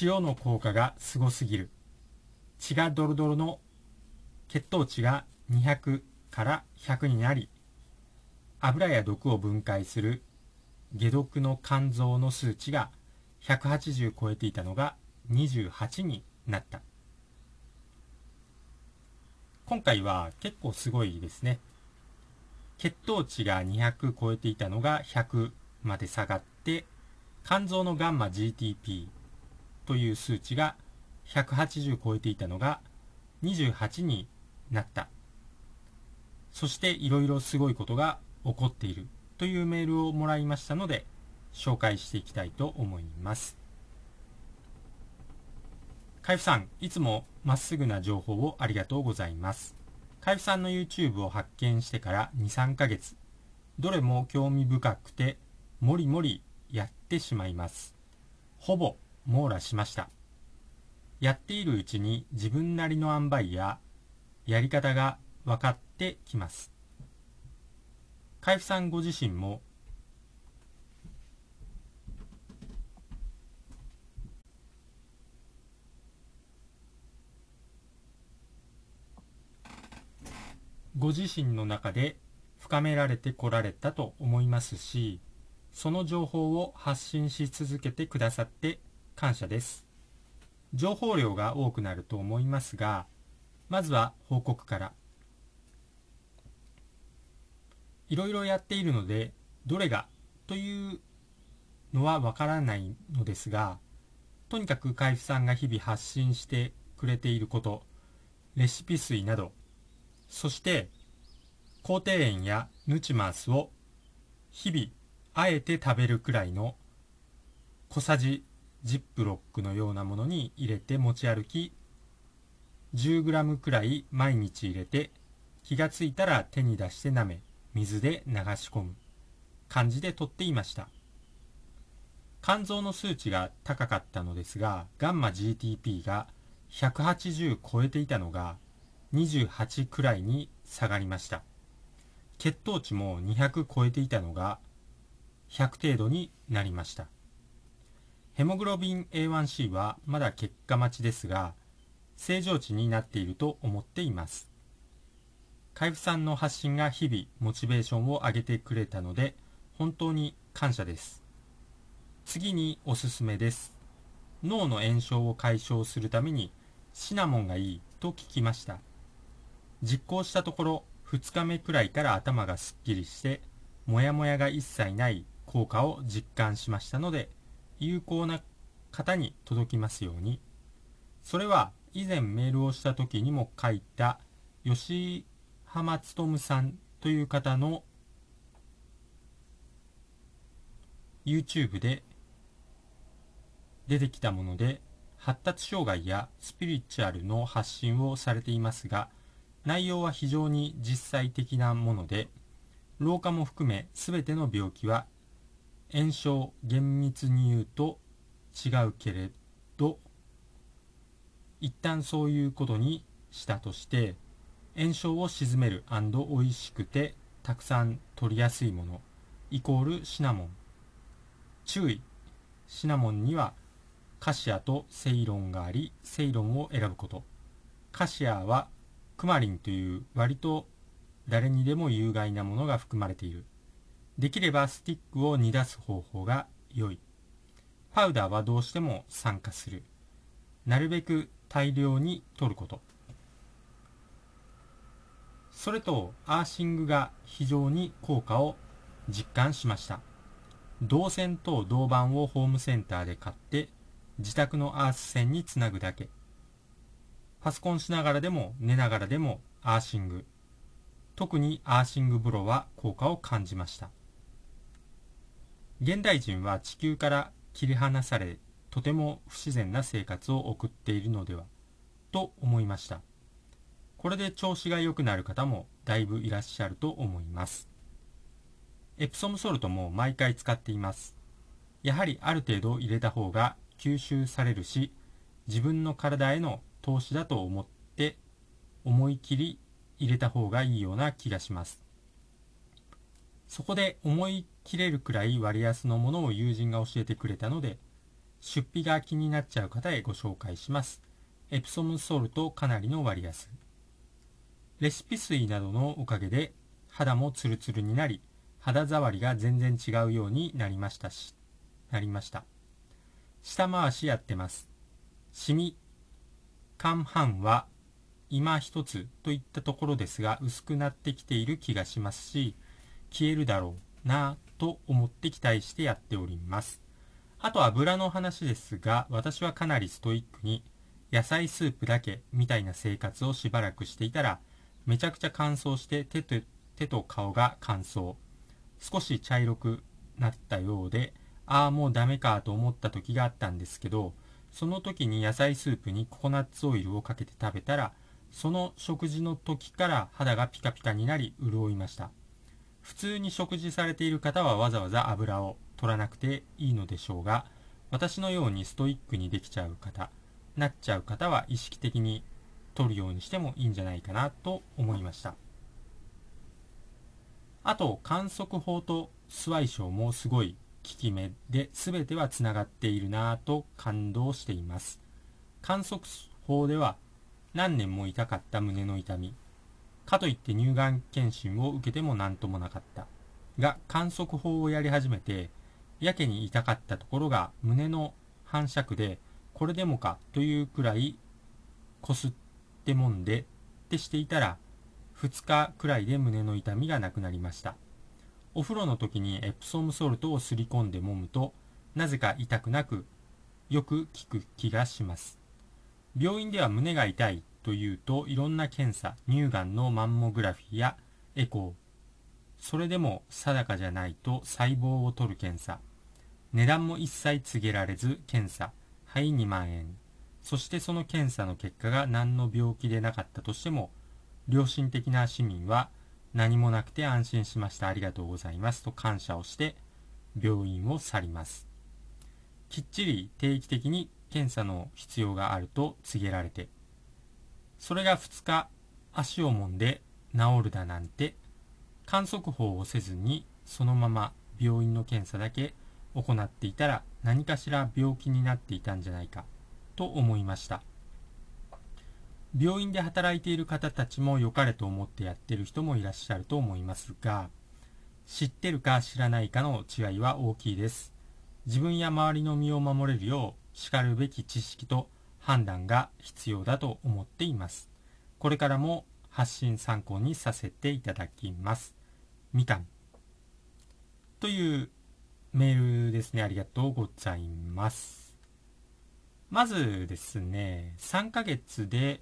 塩の効果がすごすぎる。血がドロドロの血糖値が200から100になり油や毒を分解する解毒の肝臓の数値が180超えていたのが28になった。今回は結構すごいですね。血糖値が200超えていたのが100まで下がって肝臓のガンマ GTP という数値が180超えていたのが28になった。そしていろいろすごいことが起こっているというメールをもらいましたので紹介していきたいと思います。海部さんいつもまっすぐな情報をありがとうございます。海部さんの YouTube を発見してから23ヶ月。どれも興味深くてもりもりやってしまいます。ほぼ網羅しました。やっているうちに自分なりの塩梅ややり方が分かってきます。海部さんご自身もご自身の中で深められてこられたと思いますしその情報を発信し続けてくださって感謝です。情報量が多くなると思いますがまずは報告から。いろいろやっているのでどれがというのはわからないのですがとにかく海部さんが日々発信してくれていることレシピ水などそして皇帝園やヌチマースを日々あえて食べるくらいの小さじジップロックのようなものに入れて持ち歩き 10g くらい毎日入れて気がついたら手に出して舐め水で流し込む感じでとっていました。肝臓の数値が高かったのですがガンマ GTP が180超えていたのが28くらいに下がりました。血糖値も200超えていたのが100程度になりました。ヘモグロビン A1C はまだ結果待ちですが正常値になっていると思っています。海部さんの発信が日々モチベーションを上げてくれたので本当に感謝です。次におすすめです。脳の炎症を解消するためにシナモンがいいと聞きました。実行したところ2日目くらいから頭がすっきりしてモヤモヤが一切ない効果を実感しましたので有効な方に届きますように。それは以前メールをした時にも書いた吉浜勉さんという方の YouTube で出てきたもので発達障害やスピリチュアルの発信をされていますが内容は非常に実際的なもので老化も含め全ての病気は炎症厳密に言うと違うけれど一旦そういうことにしたとして炎症を鎮める美味しくてたくさん取りやすいものイコールシナモン。注意。シナモンにはカシアとセイロンがありセイロンを選ぶこと。カシアはクマリンという割と誰にでも有害なものが含まれている。できればスティックを煮出す方法が良い。パウダーはどうしても酸化する。なるべく大量に取ること。それとアーシングが非常に効果を実感しました。銅線と銅板をホームセンターで買って自宅のアース線につなぐだけ。パソコンしながらでも寝ながらでもアーシング。特にアーシング風呂は効果を感じました。現代人は地球から切り離されとても不自然な生活を送っているのではと思いました。これで調子が良くなる方もだいぶいらっしゃると思います。エプソムソルトも毎回使っています。やはりある程度入れた方が吸収されるし自分の体への投資だと思って思い切り入れた方がいいような気がします。そこで思い切れるくらい割安のものを友人が教えてくれたので出費が気になっちゃう方へご紹介します。エプソムソルトかなりの割安。レシピ水などのおかげで肌もツルツルになり肌触りが全然違うようになりましたしなりました。下回しやってます。シミ間半は今一つといったところですが薄くなってきている気がしますし消えるだろうなぁと思って期待してやっております。あと油の話ですが私はかなりストイックに野菜スープだけみたいな生活をしばらくしていたらめちゃくちゃ乾燥して手と手と顔が乾燥。少し茶色くなったようでああもうダメかと思った時があったんですけどその時に野菜スープにココナッツオイルをかけて食べたらその食事の時から肌がピカピカになり潤いました。普通に食事されている方はわざわざ油を取らなくていいのでしょうが私のようにストイックにできちゃう方なっちゃう方は意識的に取るようにしてもいいんじゃないかなと思いました。あと観測法とスワイショーもすごい効き目で全てはつながっているなぁと感動しています。観測法では何年も痛かった胸の痛みかといって乳がん検診を受けても何ともなかった。が観測法をやり始めてやけに痛かったところが胸の反射区でこれでもかというくらいこすってもんでってしていたら2日くらいで胸の痛みがなくなりました。お風呂の時にエプソムソルトをすり込んで揉むとなぜか痛くなくよく効く気がします。病院では胸が痛い。というといろんな検査乳がんのマンモグラフィーやエコー。それでも定かじゃないと細胞を取る検査。値段も一切告げられず検査。はい2万円そしてその検査の結果が何の病気でなかったとしても良心的な市民は何もなくて安心しました。ありがとうございます。と感謝をして病院を去ります。きっちり定期的に検査の必要があると告げられてそれが2日足を揉んで治るだなんて観測法をせずにそのまま病院の検査だけ行っていたら何かしら病気になっていたんじゃないかと思いました。病院で働いている方たちも良かれと思ってやってる人もいらっしゃると思いますが知ってるか知らないかの違いは大きいです。自分や周りの身を守れるようしかるべき知識と判断が必要だと思っています。これからも発信参考にさせていただきます。みかん。というメールですね。ありがとうございます。まずですね3ヶ月で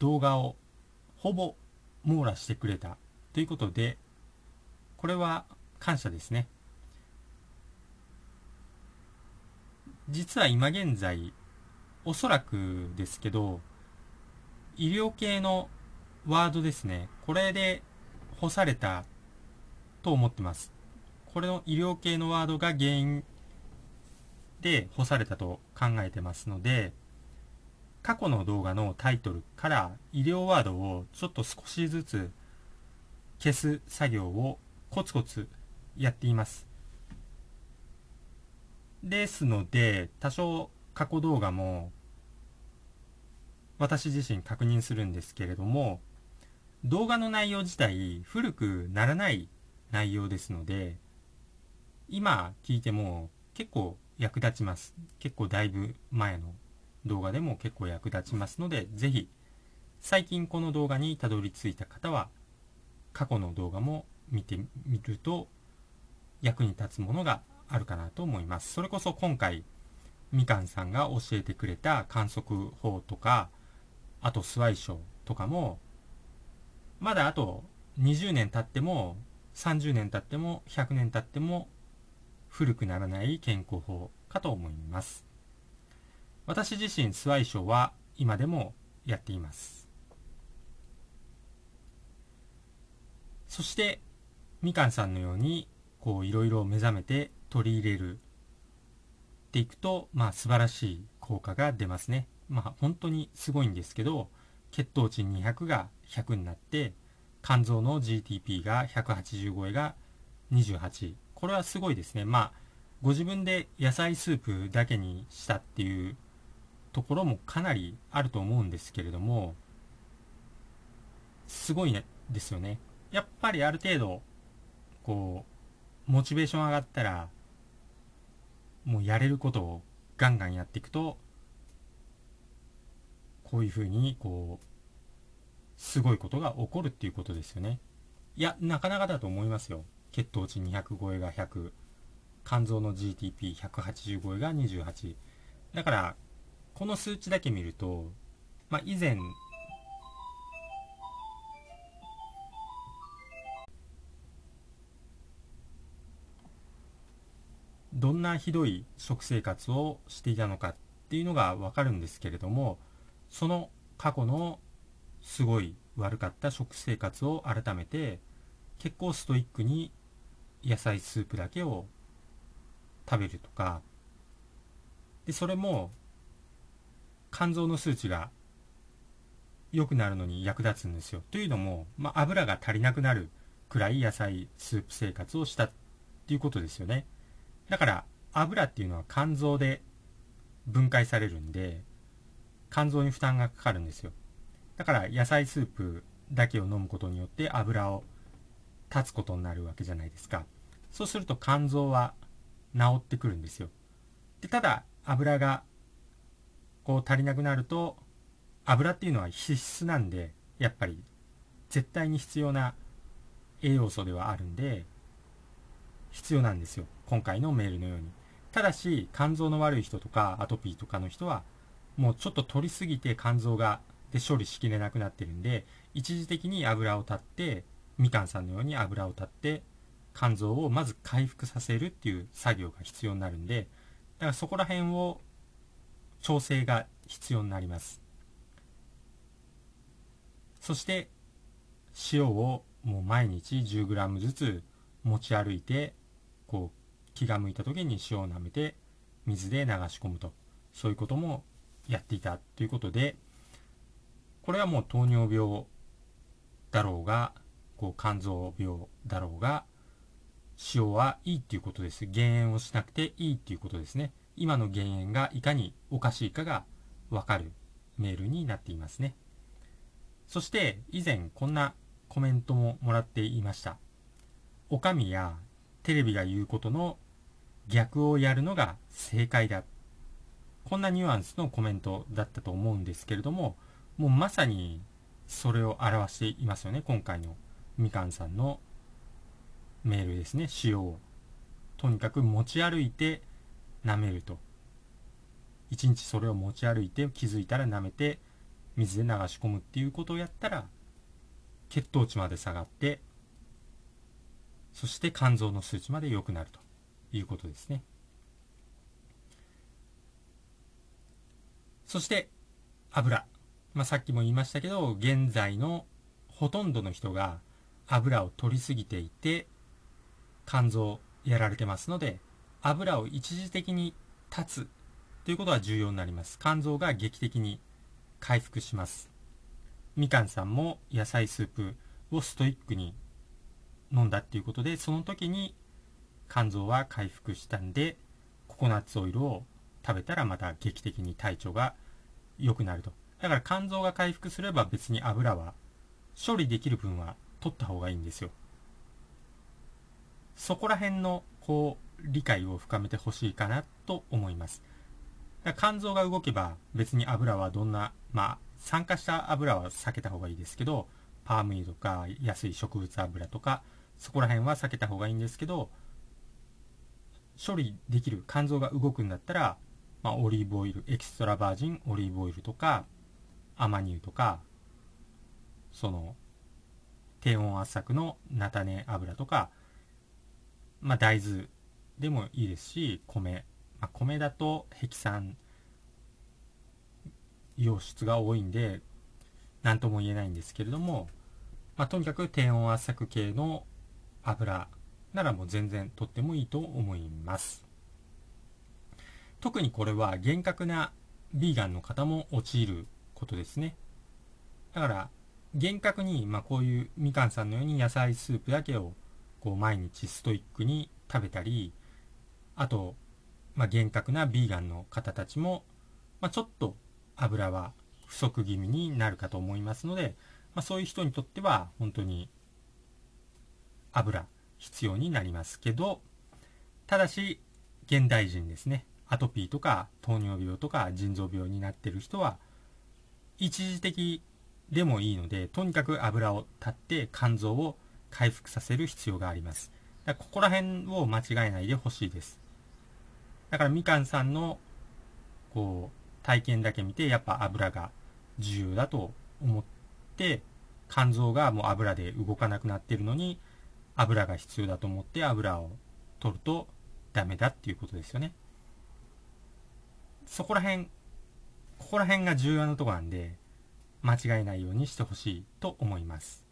動画をほぼ網羅してくれたということで、これは感謝ですね。実は今現在、おそらくですけど、医療系のワードですね。これで干されたと思ってます。これの医療系のワードが原因で干されたと考えてますので、過去の動画のタイトルから医療ワードをちょっと少しずつ消す作業をコツコツやっています。ですので、多少過去動画も私自身確認するんですけれども、動画の内容自体古くならない内容ですので、今聞いても結構役立ちます。結構だいぶ前の動画でも結構役立ちますので、ぜひ最近この動画にたどり着いた方は過去の動画も見てみると役に立つものがあるかなと思います。それこそ今回みかんさんが教えてくれた観測法とかあとスワイショーとかもまだあと20年経っても30年経っても100年経っても古くならない健康法かと思います。私自身スワイショーは今でもやっていますそしてみかんさんのようにこういろいろ目覚めて取り入れるっていくとまあ素晴らしい効果が出ますね。まあ本当にすごいんですけど血糖値200が100になって肝臓の GTP が180超えが28これはすごいですね。まあご自分で野菜スープだけにしたっていうところもかなりあると思うんですけれども、すごいね、ですよね。やっぱりある程度、こう、モチベーション上がったら、もうやれることをガンガンやっていくと、こういうふうに、こう、すごいことが起こるっていうことですよね。いや、なかなかだと思いますよ。血糖値200超えが100、肝臓の GTP180 超えが28。だから、この数値だけ見ると、まあ、以前、どんなひどい食生活をしていたのかっていうのがわかるんですけれども、その過去のすごい悪かった食生活を改めて結構ストイックに野菜スープだけを食べるとかでそれも肝臓の数値が良くなるのに役立つんですよ。というのも、まあ、油が足りなくなるくらい野菜スープ生活をしたっていうことですよね。だから油っていうのは肝臓で分解されるんで肝臓に負担がかかるんですよだから野菜スープだけを飲むことによって油を断つことになるわけじゃないですか。そうすると肝臓は治ってくるんですよ。でただ油がこう足りなくなると油っていうのは必須なんでやっぱり絶対に必要な栄養素ではあるんで必要なんですよ今回のメールのように。ただし肝臓の悪い人とかアトピーとかの人はもうちょっと取りすぎて肝臓がで処理しきれなくなってるんで一時的に油を断ってみかんさんのように油を断って肝臓をまず回復させるっていう作業が必要になるんでだからそこら辺を調整が必要になります。そして塩をもう毎日 10g ずつ持ち歩いてこう気が向いた時に塩を舐めて水で流し込むとそういうこともやっていたということでこれはもう糖尿病だろうが、こう肝臓病だろうが、塩はいいっていうことです。減塩をしなくていいっていうことですね。今の減塩がいかにおかしいかがわかるメールになっていますね。そして以前こんなコメントももらっていました。おかみやテレビが言うことの逆をやるのが正解だ。こんなニュアンスのコメントだったと思うんですけれども、もうまさにそれを表していますよね今回のみかんさんのメールですね。塩をとにかく持ち歩いて舐めると。一日それを持ち歩いて気づいたら舐めて水で流し込むっていうことをやったら血糖値まで下がってそして肝臓の数値まで良くなると。いうことですね。そして油。まあ、さっきも言いましたけど現在のほとんどの人が油を取りすぎていて肝臓やられてますので油を一時的に断つということは重要になります。肝臓が劇的に回復します。みかんさんも野菜スープをストイックに飲んだっていうことでその時に肝臓は回復したんでココナッツオイルを食べたらまた劇的に体調が良くなるとだから肝臓が回復すれば別に油は処理できる分は取った方がいいんですよ。そこら辺のこう理解を深めてほしいかなと思います。肝臓が動けば別に油はどんな、まあ酸化した油は避けた方がいいですけど、パーム油とか安い植物油とかそこら辺は避けた方がいいんですけど、処理できる肝臓が動くんだったら、まあ、オリーブオイル、エキストラバージンオリーブオイルとか、アマニ油とかその低温圧搾の菜種油とか、まあ、大豆でもいいですし米、まあ、米だとヘキ酸溶出が多いんで何とも言えないんですけれども、まあ、とにかく低温圧搾系の油ならもう全然とってもいいと思います特にこれは厳格なビーガンの方も陥ることですね。だから、厳格に、まあ、こういうみかんさんのように野菜スープだけをこう毎日ストイックに食べたり、あと、まあ、厳格なビーガンの方たちも、まあ、ちょっと油は不足気味になるかと思いますので、まあ、そういう人にとっては本当に油必要になりますけどただし現代人ですね。アトピーとか糖尿病とか腎臓病になってる人は一時的でもいいのでとにかく油を断って肝臓を回復させる必要があります。だここら辺を間違えないでほしいです。だからみかんさんのこう体験だけ見てやっぱ油が重要だと思って肝臓がもう油で動かなくなってるのに油が必要だと思って油を取るとダメだっていうことですよね。そこら辺ここら辺が重要なとこなんで間違えないようにしてほしいと思います。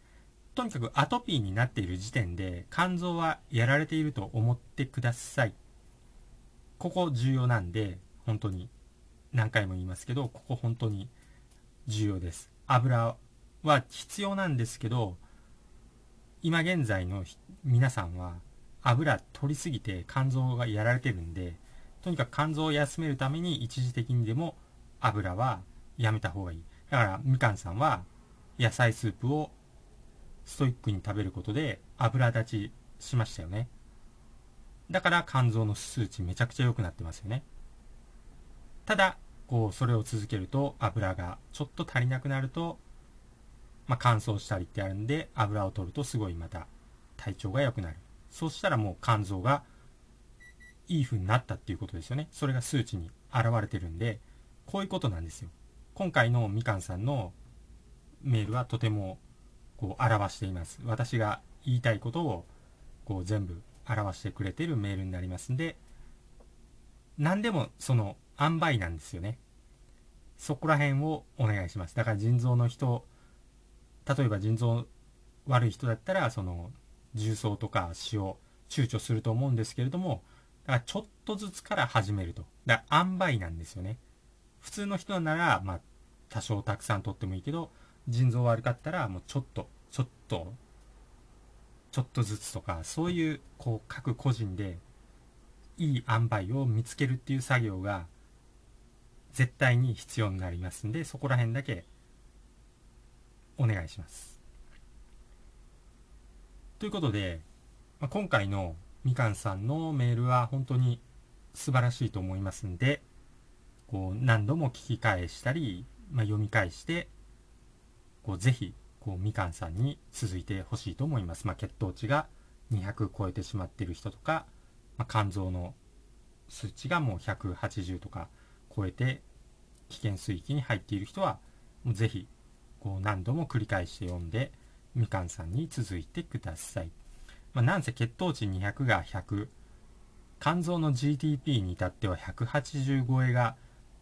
とにかくアトピーになっている時点で肝臓はやられていると思ってください。ここ重要なんで本当に何回も言いますけどここ本当に重要です。油は必要なんですけど今現在の皆さんは油取りすぎて肝臓がやられてるんでとにかく肝臓を休めるために一時的にでも油はやめた方がいい。だからみかんさんは野菜スープをストイックに食べることで油立ちしましたよね。だから肝臓の数値めちゃくちゃ良くなってますよね。ただこうそれを続けると油がちょっと足りなくなると、まあ、乾燥したりってあるんで油を取るとすごいまた体調が良くなる。そうしたらもう肝臓がいい風になったっていうことですよね。それが数値に現れてるんでこういうことなんですよ。今回のみかんさんのメールはとてもこう表しています。私が言いたいことをこう全部表してくれてるメールになりますんで何でもその塩梅なんですよね。そこら辺をお願いします。だから腎臓の人例えば腎臓悪い人だったらその重曹とか塩躊躇すると思うんですけれどもだからちょっとずつから始めると。だから塩梅なんですよね。普通の人ならまあ多少たくさん取ってもいいけど腎臓悪かったらもうちょっとちょっとちょっとずつとかそういうこう各個人でいい塩梅を見つけるっていう作業が絶対に必要になりますんでそこら辺だけお願いします。ということで、まあ、今回のみかんさんのメールは本当に素晴らしいと思いますんでこう何度も聞き返したり、まあ、読み返してこうぜひこうみかんさんに続いてほしいと思います。まあ、血糖値が200超えてしまっている人とか、まあ、肝臓の数値がもう180とか超えて危険水域に入っている人はもうぜひこう何度も繰り返して読んでみかんさんに続いてください。まあ、なんせ血糖値200が100肝臓の GTP に至っては180超えが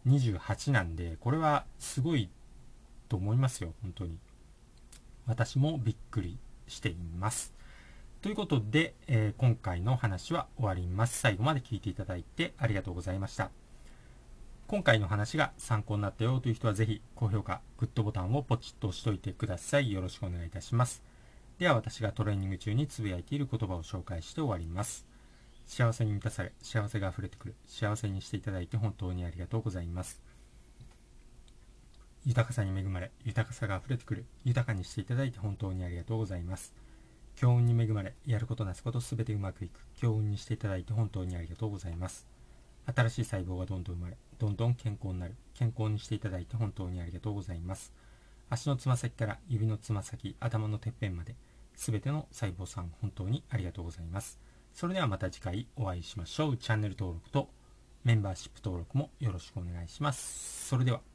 28なんでこれはすごいと思いますよ本当に。私もびっくりしています。ということで、えー、今回の話は終わります。最後まで聞いていただいてありがとうございました。今回の話が参考になったよという人はぜひ高評価、グッドボタンをポチッと押しといてください。よろしくお願いいたします。では私がトレーニング中につぶやいている言葉を紹介して終わります。幸せに満たされ、幸せが溢れてくる、幸せにしていただいて本当にありがとうございます。豊かさに恵まれ、豊かさが溢れてくる、豊かにしていただいて本当にありがとうございます。強運に恵まれ、やることなすことすべてうまくいく、強運にしていただいて本当にありがとうございます。新しい細胞がどんどん生まれ、どんどん健康になる。健康にしていただいて本当にありがとうございます。足のつま先から指のつま先、頭のてっぺんまで、すべての細胞さん本当にありがとうございます。それではまた次回お会いしましょう。チャンネル登録とメンバーシップ登録もよろしくお願いします。それでは。